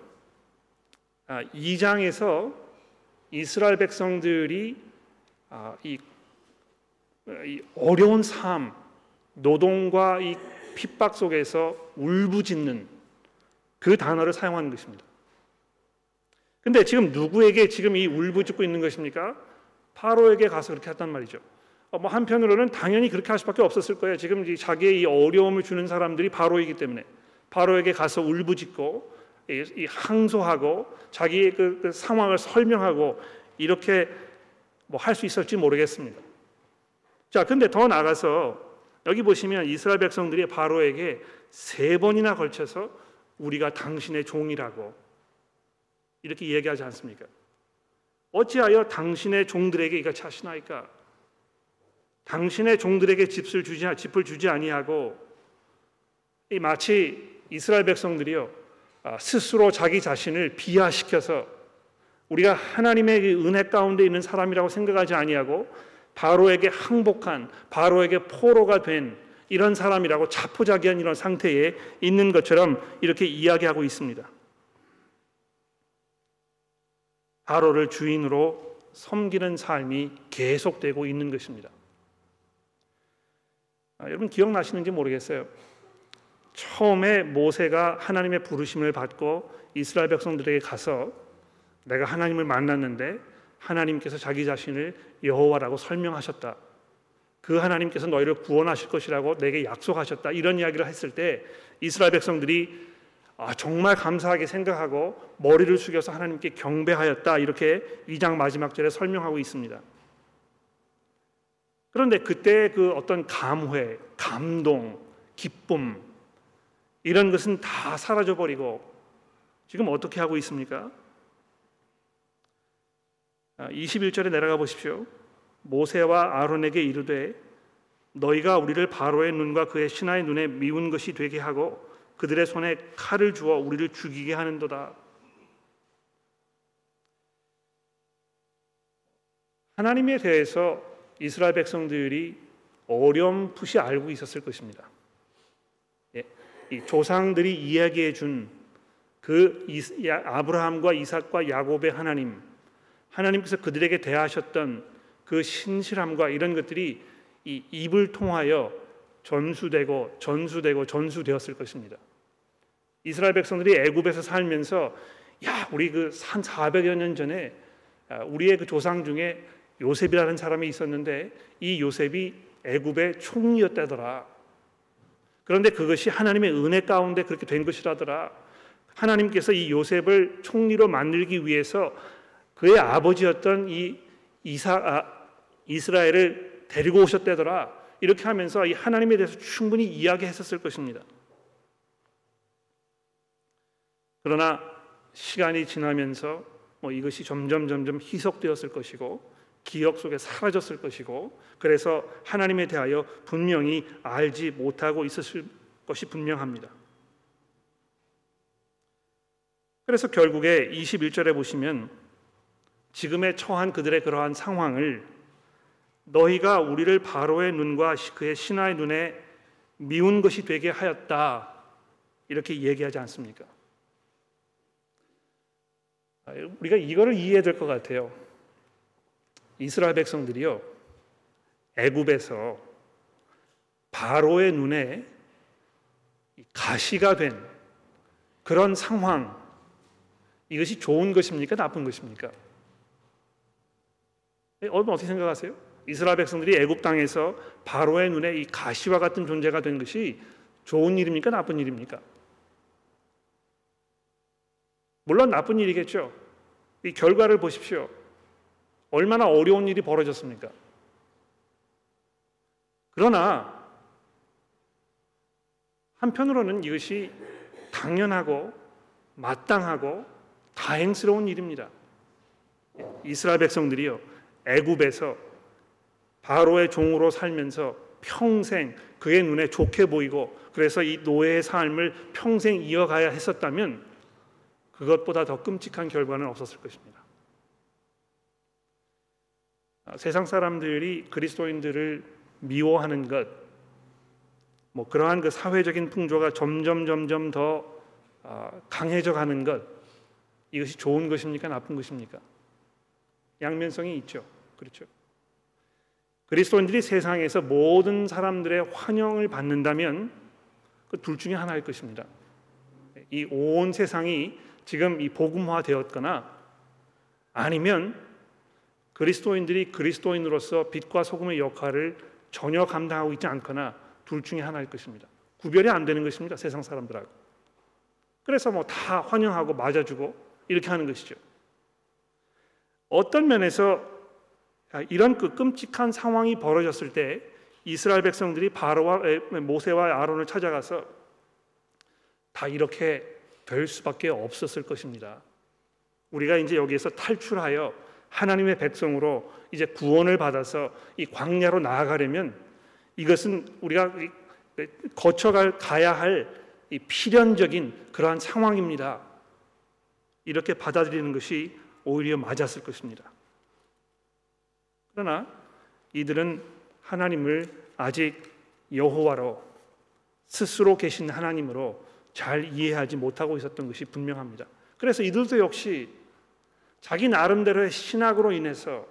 2장에서 아, 이스라엘 백성들이 아, 이 어려운 삶, 노동과 이 핍박 속에서 울부짖는 그 단어를 사용하는 것입니다. 근데 지금 누구에게 지금 이 울부짖고 있는 것입니까? 파로에게 가서 그렇게 했단 말이죠. 어, 뭐 한편으로는 당연히 그렇게 할 수밖에 없었을 거예요. 지금 자기의 이 어려움을 주는 사람들이 바로이기 때문에 바로에게 가서 울부짖고 이, 항소하고 자기의 그, 그 상황을 설명하고 이렇게 뭐 할 수 있을지 모르겠습니다. 자, 근데 더 나가서 여기 보시면 이스라엘 백성들이 바로에게 세 번이나 걸쳐서 우리가 당신의 종이라고 이렇게 얘기하지 않습니까? 어찌하여 당신의 종들에게 이같이 하시나이까? 당신의 종들에게 집을 주지 집을 주지 아니하고 이 마치 이스라엘 백성들이요 아, 스스로 자기 자신을 비하시켜서 우리가 하나님의 은혜 가운데 있는 사람이라고 생각하지 아니하고 바로에게 항복한 바로에게 포로가 된 이런 사람이라고 자포자기한 이런 상태에 있는 것처럼 이렇게 이야기하고 있습니다. 바로를 주인으로 섬기는 삶이 계속되고 있는 것입니다. 아, 여러분 기억나시는지 모르겠어요. 처음에 모세가 하나님의 부르심을 받고 이스라엘 백성들에게 가서 내가 하나님을 만났는데 하나님께서 자기 자신을 여호와라고 설명하셨다. 그 하나님께서 너희를 구원하실 것이라고 내게 약속하셨다. 이런 이야기를 했을 때 이스라엘 백성들이 아, 정말 감사하게 생각하고 머리를 숙여서 하나님께 경배하였다. 이렇게 2장 마지막 절에 설명하고 있습니다. 그런데 그때 그 어떤 감회, 감동, 기쁨 이런 것은 다 사라져 버리고 지금 어떻게 하고 있습니까? 21절에 아, 내려가 보십시오. 모세와 아론에게 이르되 너희가 우리를 바로의 눈과 그의 신하의 눈에 미운 것이 되게 하고 그들의 손에 칼을 주어 우리를 죽이게 하는도다. 하나님에 대해서 이스라엘 백성들이 어렴풋이 알고 있었을 것입니다. 예, 조상들이 이야기해 준 그 아브라함과 이삭과 야곱의 하나님, 하나님께서 그들에게 대하셨던 그 신실함과 이런 것들이 이 입을 통하여 전수되고 전수되고 전수되었을 것입니다. 이스라엘 백성들이 애굽에서 살면서 야 우리 그한 400여 년 전에 아, 우리의 그 조상 중에 요셉이라는 사람이 있었는데 이 요셉이 애굽의 총리였다더라. 그런데 그것이 하나님의 은혜 가운데 그렇게 된 것이라더라. 하나님께서 이 요셉을 총리로 만들기 위해서 그의 아버지였던 이 이사 아, 이스라엘을 데리고 오셨다더라. 이렇게 하면서 이 하나님에 대해서 충분히 이야기했었을 것입니다. 그러나 시간이 지나면서 뭐 이것이 점점 점점 희석되었을 것이고 기억 속에 사라졌을 것이고 그래서 하나님에 대하여 분명히 알지 못하고 있었을 것이 분명합니다. 그래서 결국에 21절에 보시면 지금의 처한 그들의 그러한 상황을 너희가 우리를 바로의 눈과 그의 신하의 눈에 미운 것이 되게 하였다. 이렇게 얘기하지 않습니까? 아, 우리가 이거를 이해해야 될 것 같아요. 이스라엘 백성들이요. 애굽에서 바로의 눈에 가시가 된 그런 상황 이것이 좋은 것입니까? 나쁜 것입니까? 여러분 어떻게 생각하세요? 이스라엘 백성들이 애굽 땅에서 바로의 눈에 이 가시와 같은 존재가 된 것이 좋은 일입니까? 나쁜 일입니까? 물론 나쁜 일이겠죠. 이 결과를 보십시오. 얼마나 어려운 일이 벌어졌습니까? 그러나 한편으로는 이것이 당연하고 마땅하고 다행스러운 일입니다. 이스라엘 백성들이요 애굽에서 바로의 종으로 살면서 평생 그의 눈에 좋게 보이고 그래서 이 노예의 삶을 평생 이어가야 했었다면 그것보다 더 끔찍한 결과는 없었을 것입니다. 아, 세상 사람들이 그리스도인들을 미워하는 것, 뭐 그러한 그 사회적인 풍조가 점점 점점 더 아, 강해져 가는 것, 이것이 좋은 것입니까? 나쁜 것입니까? 양면성이 있죠. 그렇죠. 그리스도인들이 세상에서 모든 사람들의 환영을 받는다면 그 둘 중에 하나일 것입니다. 이 온 세상이 지금 이 복음화 되었거나 아니면 그리스도인들이 그리스도인으로서 빛과 소금의 역할을 전혀 감당하고 있지 않거나 둘 중에 하나일 것입니다. 구별이 안 되는 것입니다. 세상 사람들하고. 그래서 뭐 다 환영하고 맞아주고 이렇게 하는 것이죠. 어떤 면에서 이런 그 끔찍한 상황이 벌어졌을 때 이스라엘 백성들이 바로와 모세와 아론을 찾아가서 다 이렇게 될 수밖에 없었을 것입니다. 우리가 이제 여기에서 탈출하여 하나님의 백성으로 이제 구원을 받아서 이 광야로 나아가려면 이것은 우리가 거쳐갈 가야 할 이 필연적인 그러한 상황입니다. 이렇게 받아들이는 것이 오히려 맞았을 것입니다. 그러나 이들은 하나님을 아직 여호와로 스스로 계신 하나님으로 잘 이해하지 못하고 있었던 것이 분명합니다. 그래서 이들도 역시 자기 나름대로의 신학으로 인해서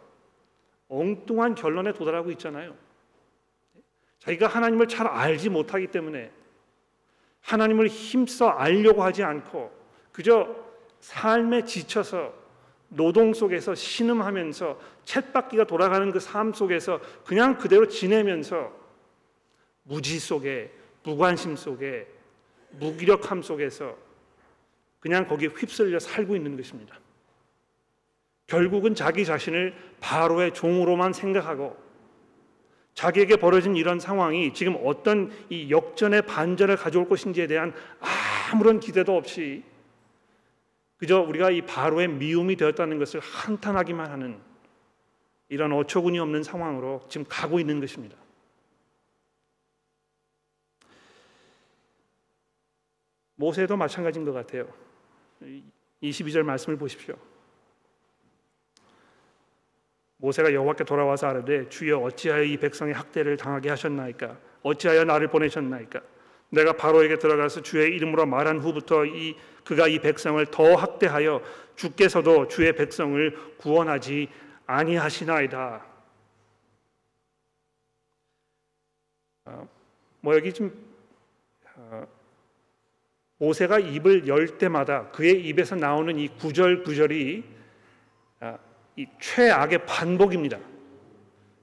엉뚱한 결론에 도달하고 있잖아요. 자기가 하나님을 잘 알지 못하기 때문에 하나님을 힘써 알려고 하지 않고 그저 삶에 지쳐서 노동 속에서 신음하면서 챗바퀴가 돌아가는 그 삶 속에서 그냥 그대로 지내면서 무지 속에 무관심 속에 무기력함 속에서 그냥 거기에 휩쓸려 살고 있는 것입니다. 결국은 자기 자신을 바로의 종으로만 생각하고 자기에게 벌어진 이런 상황이 지금 어떤 이 역전의 반전을 가져올 것인지에 대한 아무런 기대도 없이 그저 우리가 이 바로의 미움이 되었다는 것을 한탄하기만 하는 이런 어처구니 없는 상황으로 지금 가고 있는 것입니다. '모세도 마찬가지인 것 같아요. 22절 말씀을 보십시오. 모세가 여호와께 돌아와서 아뢰되 주여 어찌하여 이 백성의 학대를 당하게 하셨나이까 어찌하여 나를 보내셨나이까 내가 바로에게 들어가서 주의 이름으로 말한 후부터 이 그가 이 백성을 더 학대하여 주께서도 주의 백성을 구원하지 아니하시나이다. 어, 뭐 여기 좀 어, 모세가 입을 열 때마다 그의 입에서 나오는 이 구절 구절이 아, 이 최악의 반복입니다.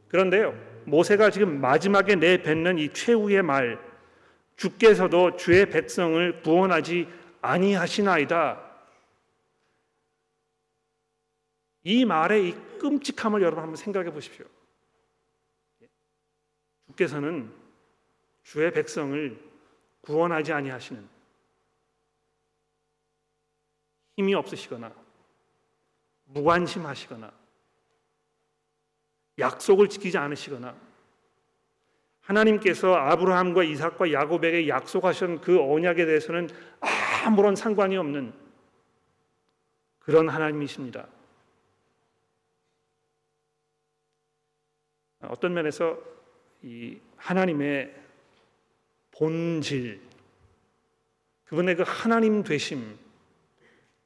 그런데요, 모세가 지금 마지막에 내뱉는 이 최후의 말, 주께서도 주의 백성을 구원하지 아니하시나이다. 이 말의 이 끔찍함을 여러분 한번 생각해 보십시오. 주께서는 주의 백성을 구원하지 아니하시는 힘이 없으시거나 무관심하시거나 약속을 지키지 않으시거나 하나님께서 아브라함과 이삭과 야곱에게 약속하신 그 언약에 대해서는 아무런 상관이 없는 그런 하나님이십니다. 어떤 면에서 이 하나님의 본질, 그분의 그 하나님 되심,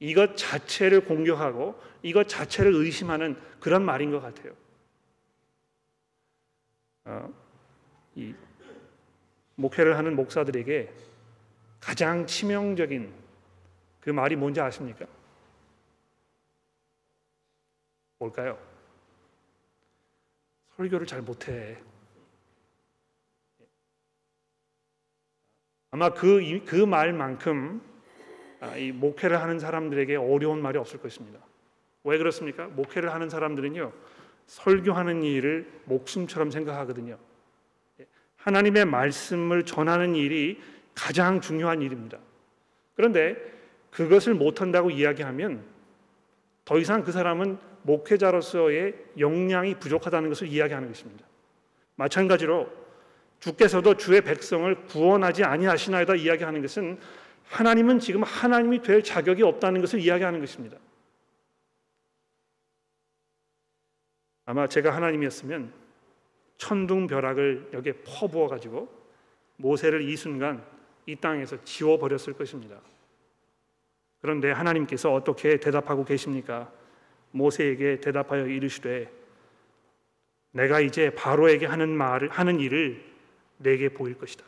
이것 자체를 공격하고 이것 자체를 의심하는 그런 말인 것 같아요. 어, 이 목회를 하는 목사들에게 가장 치명적인 그 말이 뭔지 아십니까? 뭘까요? 설교를 잘 못해. 아마 그, 그 말만큼 아, 이 목회를 하는 사람들에게 어려운 말이 없을 것입니다. 왜 그렇습니까? 목회를 하는 사람들은요 설교하는 일을 목숨처럼 생각하거든요. 하나님의 말씀을 전하는 일이 가장 중요한 일입니다. 그런데 그것을 못한다고 이야기하면 더 이상 그 사람은 목회자로서의 역량이 부족하다는 것을 이야기하는 것입니다. 마찬가지로 주께서도 주의 백성을 구원하지 아니하시나이다 이야기하는 것은 하나님은 지금 하나님이 될 자격이 없다는 것을 이야기하는 것입니다. 아마 제가 하나님이었으면 천둥벼락을 여기에 퍼부어 가지고 모세를 이 순간 이 땅에서 지워 버렸을 것입니다. 그런데 하나님께서 어떻게 대답하고 계십니까? 모세에게 대답하여 이르시되 내가 이제 바로에게 하는 말을 하는 일을 내게 보일 것이다.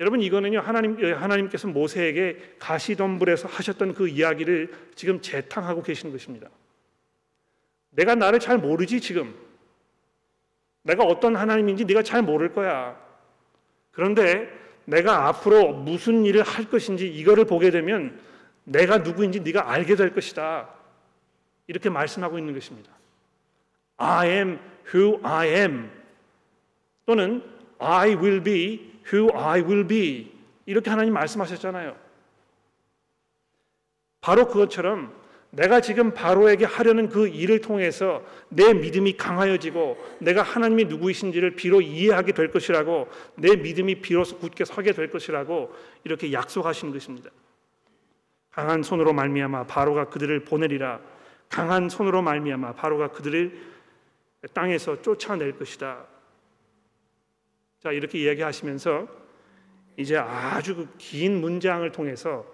여러분 이거는요 하나님 예, 하나님께서 모세에게 가시덤불에서 하셨던 그 이야기를 지금 재탕하고 계시는 것입니다. 내가 나를 잘 모르지 지금. 내가 어떤 하나님인지 네가 잘 모를 거야. 그런데 내가 앞으로 무슨 일을 할 것인지 이거를 보게 되면 내가 누구인지 네가 알게 될 것이다. 이렇게 말씀하고 있는 것입니다. I am who I am 또는 I will be who I will be 이렇게 하나님 말씀하셨잖아요. 바로 그것처럼 내가 지금 바로에게 하려는 그 일을 통해서 내 믿음이 강하여지고 내가 하나님이 누구이신지를 비로 이해하게 될 것이라고 내 믿음이 비로소 굳게 서게 될 것이라고 이렇게 약속하시는 것입니다. 강한 손으로 말미암아 바로가 그들을 보내리라. 강한 손으로 말미암아 바로가 그들을 땅에서 쫓아낼 것이다. 자 이렇게 이야기하시면서 이제 아주 그긴 문장을 통해서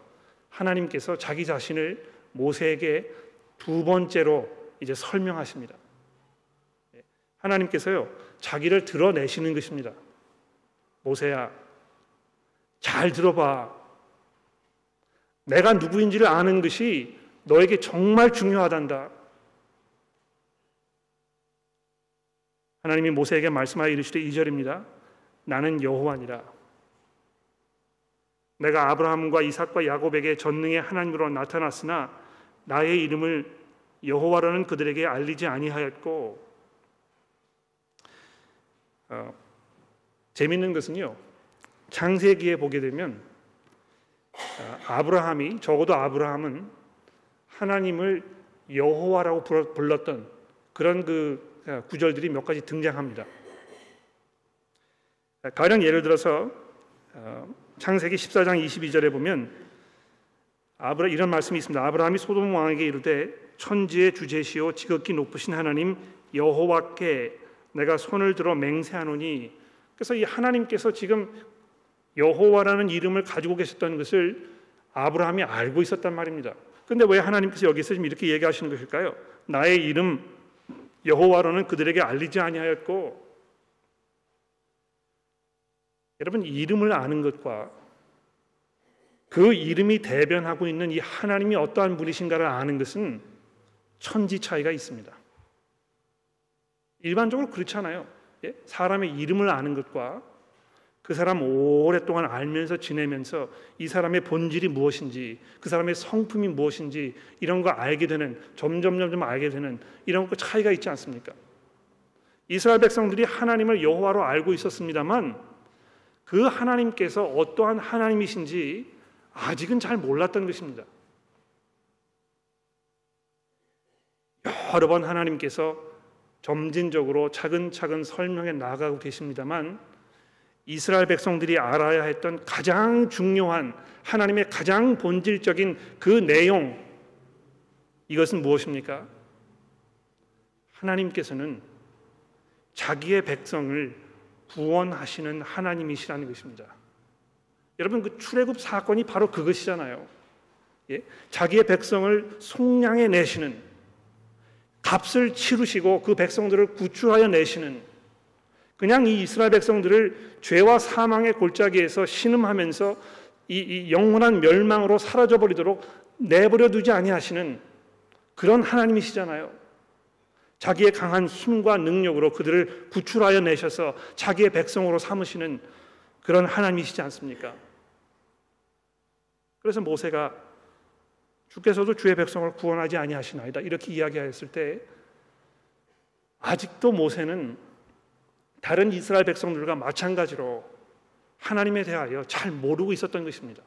하나님께서 자기 자신을 모세에게 두 번째로 이제 설명하십니다. 예, 하나님께서요 자기를 드러내시는 것입니다. 모세야 잘 들어봐. 내가 누구인지를 아는 것이 너에게 정말 중요하단다. 하나님이 모세에게 말씀하여 이르시되 2절입니다. 나는 여호와니라. 내가 아브라함과 이삭과 야곱에게 전능의 하나님으로 나타났으나 나의 이름을 여호와라는 그들에게 알리지 아니하였고 어, 재밌는 것은요 창세기에 보게 되면 어, 아브라함이 적어도 아브라함은 하나님을 여호와라고 불렀던 그런 그 어, 구절들이 몇 가지 등장합니다. 가령 예를 들어서 어, 창세기 14장 22절에 보면 아브라 이런 말씀이 있습니다. 아브라함이 소돔 왕에게 이르되 천지의 주제시오 지극히 높으신 하나님 여호와께 내가 손을 들어 맹세하노니 그래서 이 하나님께서 지금 여호와라는 이름을 가지고 계셨던 것을 아브라함이 알고 있었단 말입니다. 근데 왜 하나님께서 여기서 지금 이렇게 얘기하시는 것일까요? 나의 이름 여호와로는 그들에게 알리지 아니하였고 여러분 이름을 아는 것과 그 이름이 대변하고 있는 이 하나님이 어떠한 분이신가를 아는 것은 천지 차이가 있습니다. 일반적으로 그렇잖아요. 예? 사람의 이름을 아는 것과 그 사람 오랫동안 알면서 지내면서 이 사람의 본질이 무엇인지 그 사람의 성품이 무엇인지 이런 거 알게 되는 점점 점점 알게 되는 이런 거 차이가 있지 않습니까? 이스라엘 백성들이 하나님을 여호와로 알고 있었습니다만 그 하나님께서 어떠한 하나님이신지 아직은 잘 몰랐던 것입니다. 여러 번 하나님께서 점진적으로 차근차근 설명해 나가고 계십니다만 이스라엘 백성들이 알아야 했던 가장 중요한 하나님의 가장 본질적인 그 내용 이것은 무엇입니까? 하나님께서는 자기의 백성을 구원하시는 하나님이시라는 것입니다. 여러분 그 출애굽 사건이 바로 그것이잖아요. 예? 자기의 백성을 속량해 내시는 값을 치르시고 그 백성들을 구출하여 내시는 그냥 이 이스라엘 백성들을 죄와 사망의 골짜기에서 신음하면서 이, 이 영원한 멸망으로 사라져 버리도록 내버려 두지 아니하시는 그런 하나님이시잖아요. 자기의 강한 힘과 능력으로 그들을 구출하여 내셔서 자기의 백성으로 삼으시는 그런 하나님이시지 않습니까? 그래서 모세가 주께서도 주의 백성을 구원하지 아니하시나이다 이렇게 이야기하였을 때 아직도 모세는 다른 이스라엘 백성들과 마찬가지로 하나님에 대하여 잘 모르고 있었던 것입니다.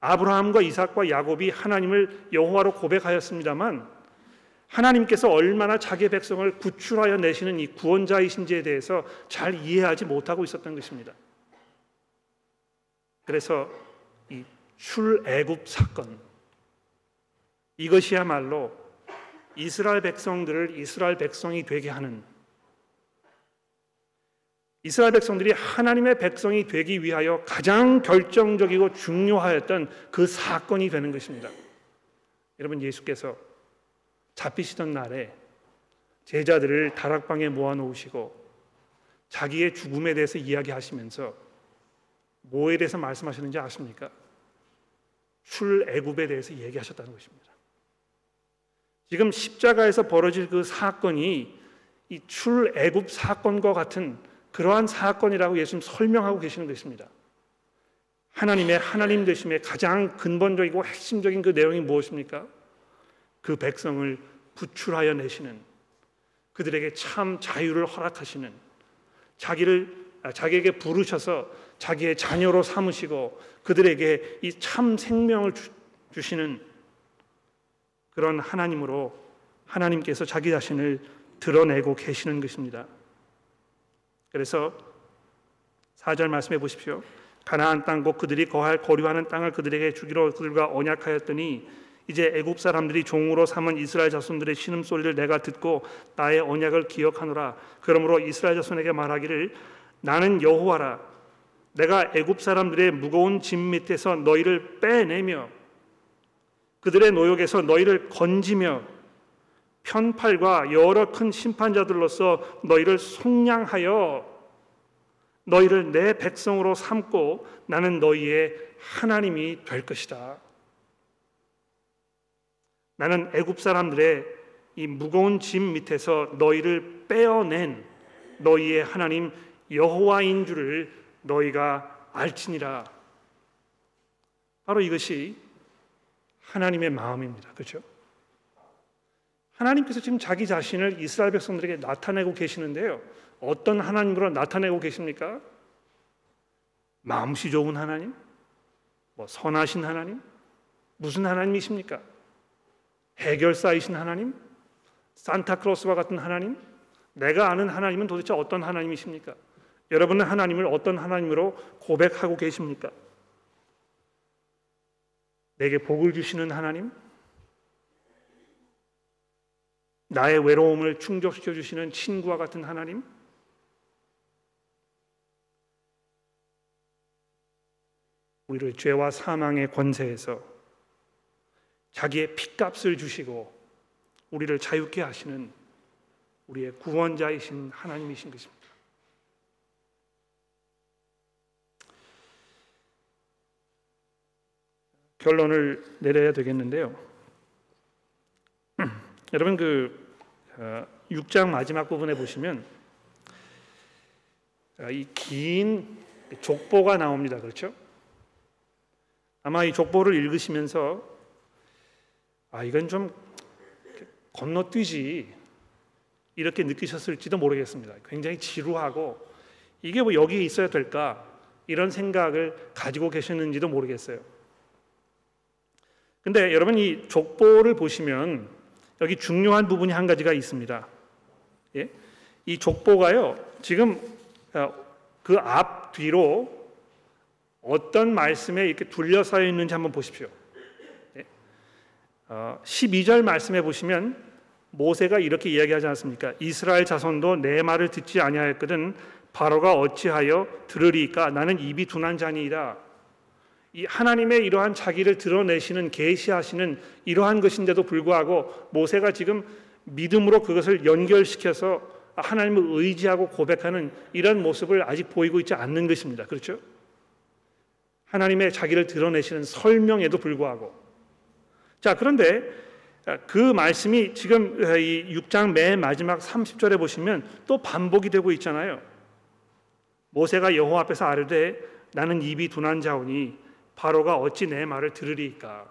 아브라함과 이삭과 야곱이 하나님을 여호와로 고백하였습니다만 하나님께서 얼마나 자기 백성을 구출하여 내시는 이 구원자이신지에 대해서 잘 이해하지 못하고 있었던 것입니다. 그래서 이 출애굽 사건 이것이야말로 이스라엘 백성들을 이스라엘 백성이 되게 하는 이스라엘 백성들이 하나님의 백성이 되기 위하여 가장 결정적이고 중요하였던 그 사건이 되는 것입니다. 여러분 예수께서 잡히시던 날에 제자들을 다락방에 모아 놓으시고 자기의 죽음에 대해서 이야기하시면서 뭐에 대해서 말씀하시는지 아십니까? 출애굽에 대해서 얘기하셨다는 것입니다. 지금 십자가에서 벌어질 그 사건이 이 출애굽 사건과 같은 그러한 사건이라고 예수님 설명하고 계시는 것입니다. 하나님의 하나님 되심의 가장 근본적이고 핵심적인 그 내용이 무엇입니까? 그 백성을 구출하여 내시는 그들에게 참 자유를 허락하시는 자기를 아, 자기에게 부르셔서 자기의 자녀로 삼으시고 그들에게 이 참 생명을 주시는 그런 하나님으로 하나님께서 자기 자신을 드러내고 계시는 것입니다. 그래서 4절 말씀해 보십시오. 가나안 땅곧 그들이 거할 거류하는 땅을 그들에게 주기로 그들과 언약하였더니 이제 애굽 사람들이 종으로 삼은 이스라엘 자손들의 신음 소리를 내가 듣고 나의 언약을 기억하노라. 그러므로 이스라엘 자손에게 말하기를 나는 여호와라. 내가 애굽 사람들의 무거운 짐 밑에서 너희를 빼내며 그들의 노역에서 너희를 건지며 편팔과 여러 큰 심판자들로서 너희를 속량하여 너희를 내 백성으로 삼고 나는 너희의 하나님이 될 것이다. 나는 애굽 사람들의 이 무거운 짐 밑에서 너희를 빼어낸 너희의 하나님 여호와인 줄을 너희가 알지니라. 바로 이것이 하나님의 마음입니다. 그렇죠? 하나님께서 지금 자기 자신을 이스라엘 백성들에게 나타내고 계시는데요. 어떤 하나님으로 나타내고 계십니까? 마음씨 좋은 하나님? 뭐 선하신 하나님? 무슨 하나님이십니까? 해결사이신 하나님? 산타클로스와 같은 하나님? 내가 아는 하나님은 도대체 어떤 하나님이십니까? 여러분은 하나님을 어떤 하나님으로 고백하고 계십니까? 내게 복을 주시는 하나님? 나의 외로움을 충족시켜 주시는 친구와 같은 하나님? 우리를 죄와 사망의 권세에서 자기의 피값을 주시고 우리를 자유케 하시는 우리의 구원자이신 하나님이신 것입니다. 결론을 내려야 되겠는데요. 여러분 그 6장 어, 마지막 부분에 보시면 어, 이긴 족보가 나옵니다. 그렇죠? 아마 이 족보를 읽으시면서 아 이건 좀 건너뛰지 이렇게 느끼셨을지도 모르겠습니다. 굉장히 지루하고 이게 뭐 여기에 있어야 될까 이런 생각을 가지고 계셨는지도 모르겠어요. 근데 여러분 이 족보를 보시면 여기 중요한 부분이 한 가지가 있습니다. 예? 이 족보가요 지금 어, 그앞 뒤로 어떤 말씀에 이렇게 둘러싸여 있는지 한번 보십시오. 예? 어, 12절 말씀에 보시면 모세가 이렇게 이야기하지 않습니까? 이스라엘 자손도 내 말을 듣지 아니하였거든 바로가 어찌하여 들으리까 나는 입이 둔한 자니이다. 이 하나님의 이러한 자기를 드러내시는 계시하시는 이러한 것인데도 불구하고 모세가 지금 믿음으로 그것을 연결시켜서 하나님을 의지하고 고백하는 이런 모습을 아직 보이고 있지 않는 것입니다. 그렇죠? 하나님의 자기를 드러내시는 설명에도 불구하고 자 그런데 그 말씀이 지금 이 6장 맨 마지막 30절에 보시면 또 반복이 되고 있잖아요. 모세가 여호와 앞에서 아뢰되 나는 입이 둔한 자오니 바로가 어찌 내 말을 들으리까?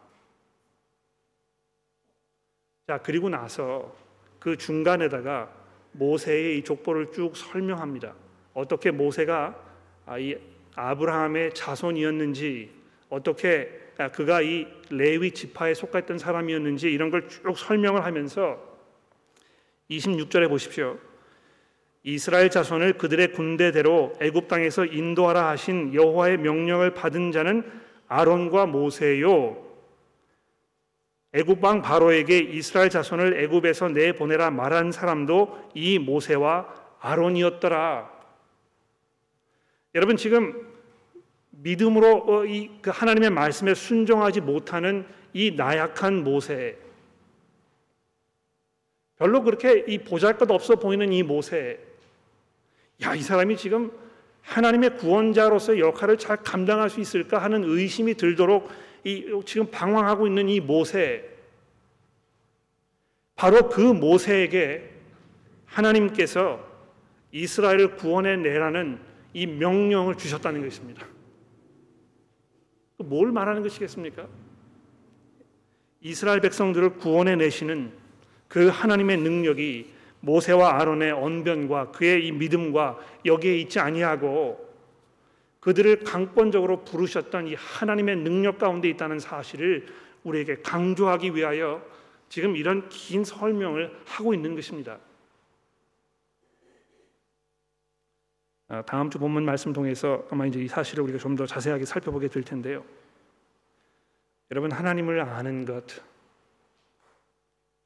자 그리고 나서 그 중간에다가 모세의 이 족보를 쭉 설명합니다. 어떻게 모세가 아, 이 아브라함의 자손이었는지 어떻게 그가 이 레위 지파에 속했던 사람이었는지 이런 걸 쭉 설명을 하면서 26절에 보십시오. 이스라엘 자손을 그들의 군대대로 애굽 땅에서 인도하라 하신 여호와의 명령을 받은 자는 아론과 모세요. 애굽 왕 바로에게 이스라엘 자손을 애굽에서 내보내라 말한 사람도 이 모세와 아론이었더라. 여러분 지금 믿음으로 어, 이그 하나님의 말씀에 순종하지 못하는 이 나약한 모세, 별로 그렇게 이 보잘것 없어 보이는 이 모세, 야 이 사람이 지금 하나님의 구원자로서의 역할을 잘 감당할 수 있을까 하는 의심이 들도록 이 지금 방황하고 있는 이 모세, 바로 그 모세에게 하나님께서 이스라엘을 구원해 내라는 이 명령을 주셨다는 것입니다. 뭘 말하는 것이겠습니까? 이스라엘 백성들을 구원해 내시는 그 하나님의 능력이 모세와 아론의 언변과 그의 이 믿음과 여기에 있지 아니하고 그들을 강권적으로 부르셨던 이 하나님의 능력 가운데 있다는 사실을 우리에게 강조하기 위하여 지금 이런 긴 설명을 하고 있는 것입니다. 아, 다음 주 본문 말씀 통해서 아마 이제 이 사실을 우리가 좀 더 자세하게 살펴보게 될 텐데요. 여러분 하나님을 아는 것,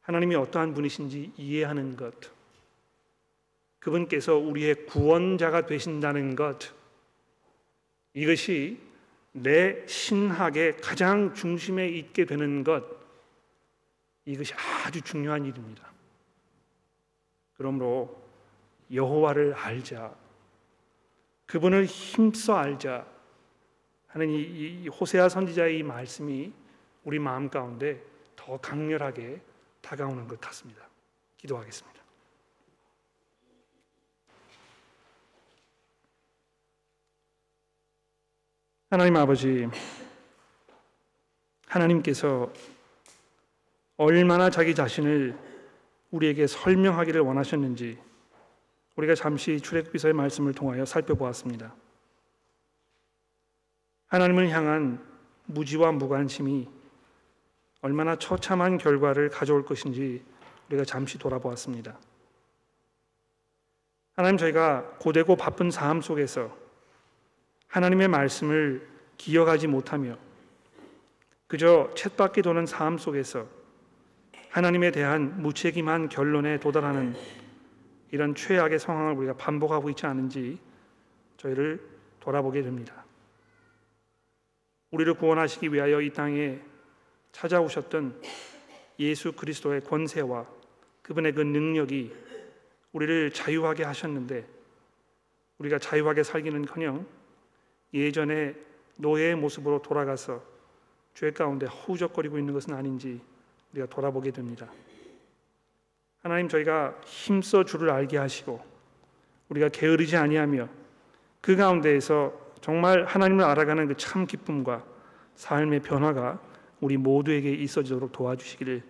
하나님이 어떠한 분이신지 이해하는 것, 그분께서 우리의 구원자가 되신다는 것, 이것이 내 신학의 가장 중심에 있게 되는 것 이것이 아주 중요한 일입니다. 그러므로 여호와를 알자. 그분을 힘써 알자 하는 이, 이 호세아 선지자의 이 말씀이 우리 마음 가운데 더 강렬하게 다가오는 것 같습니다. 기도하겠습니다. 하나님 아버지, 하나님께서 얼마나 자기 자신을 우리에게 설명하기를 원하셨는지 우리가 잠시 출애굽기서의 말씀을 통하여 살펴보았습니다. 하나님을 향한 무지와 무관심이 얼마나 처참한 결과를 가져올 것인지 우리가 잠시 돌아보았습니다. 하나님 저희가 고되고 바쁜 삶 속에서 하나님의 말씀을 기억하지 못하며 그저 챗바퀴 도는 삶 속에서 하나님에 대한 무책임한 결론에 도달하는 이런 최악의 상황을 우리가 반복하고 있지 않은지 저희를 돌아보게 됩니다. 우리를 구원하시기 위하여 이 땅에 찾아오셨던 예수 그리스도의 권세와 그분의 그 능력이 우리를 자유하게 하셨는데 우리가 자유하게 살기는커녕 예전에 노예의 모습으로 돌아가서 죄 가운데 허우적거리고 있는 것은 아닌지 우리가 돌아보게 됩니다. 하나님 저희가 힘써 주를 알게 하시고 우리가 게으르지 아니하며 그 가운데에서 정말 하나님을 알아가는 그 참 기쁨과 삶의 변화가 우리 모두에게 있어지도록 도와주시기를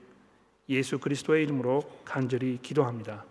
예수 그리스도의 이름으로 간절히 기도합니다.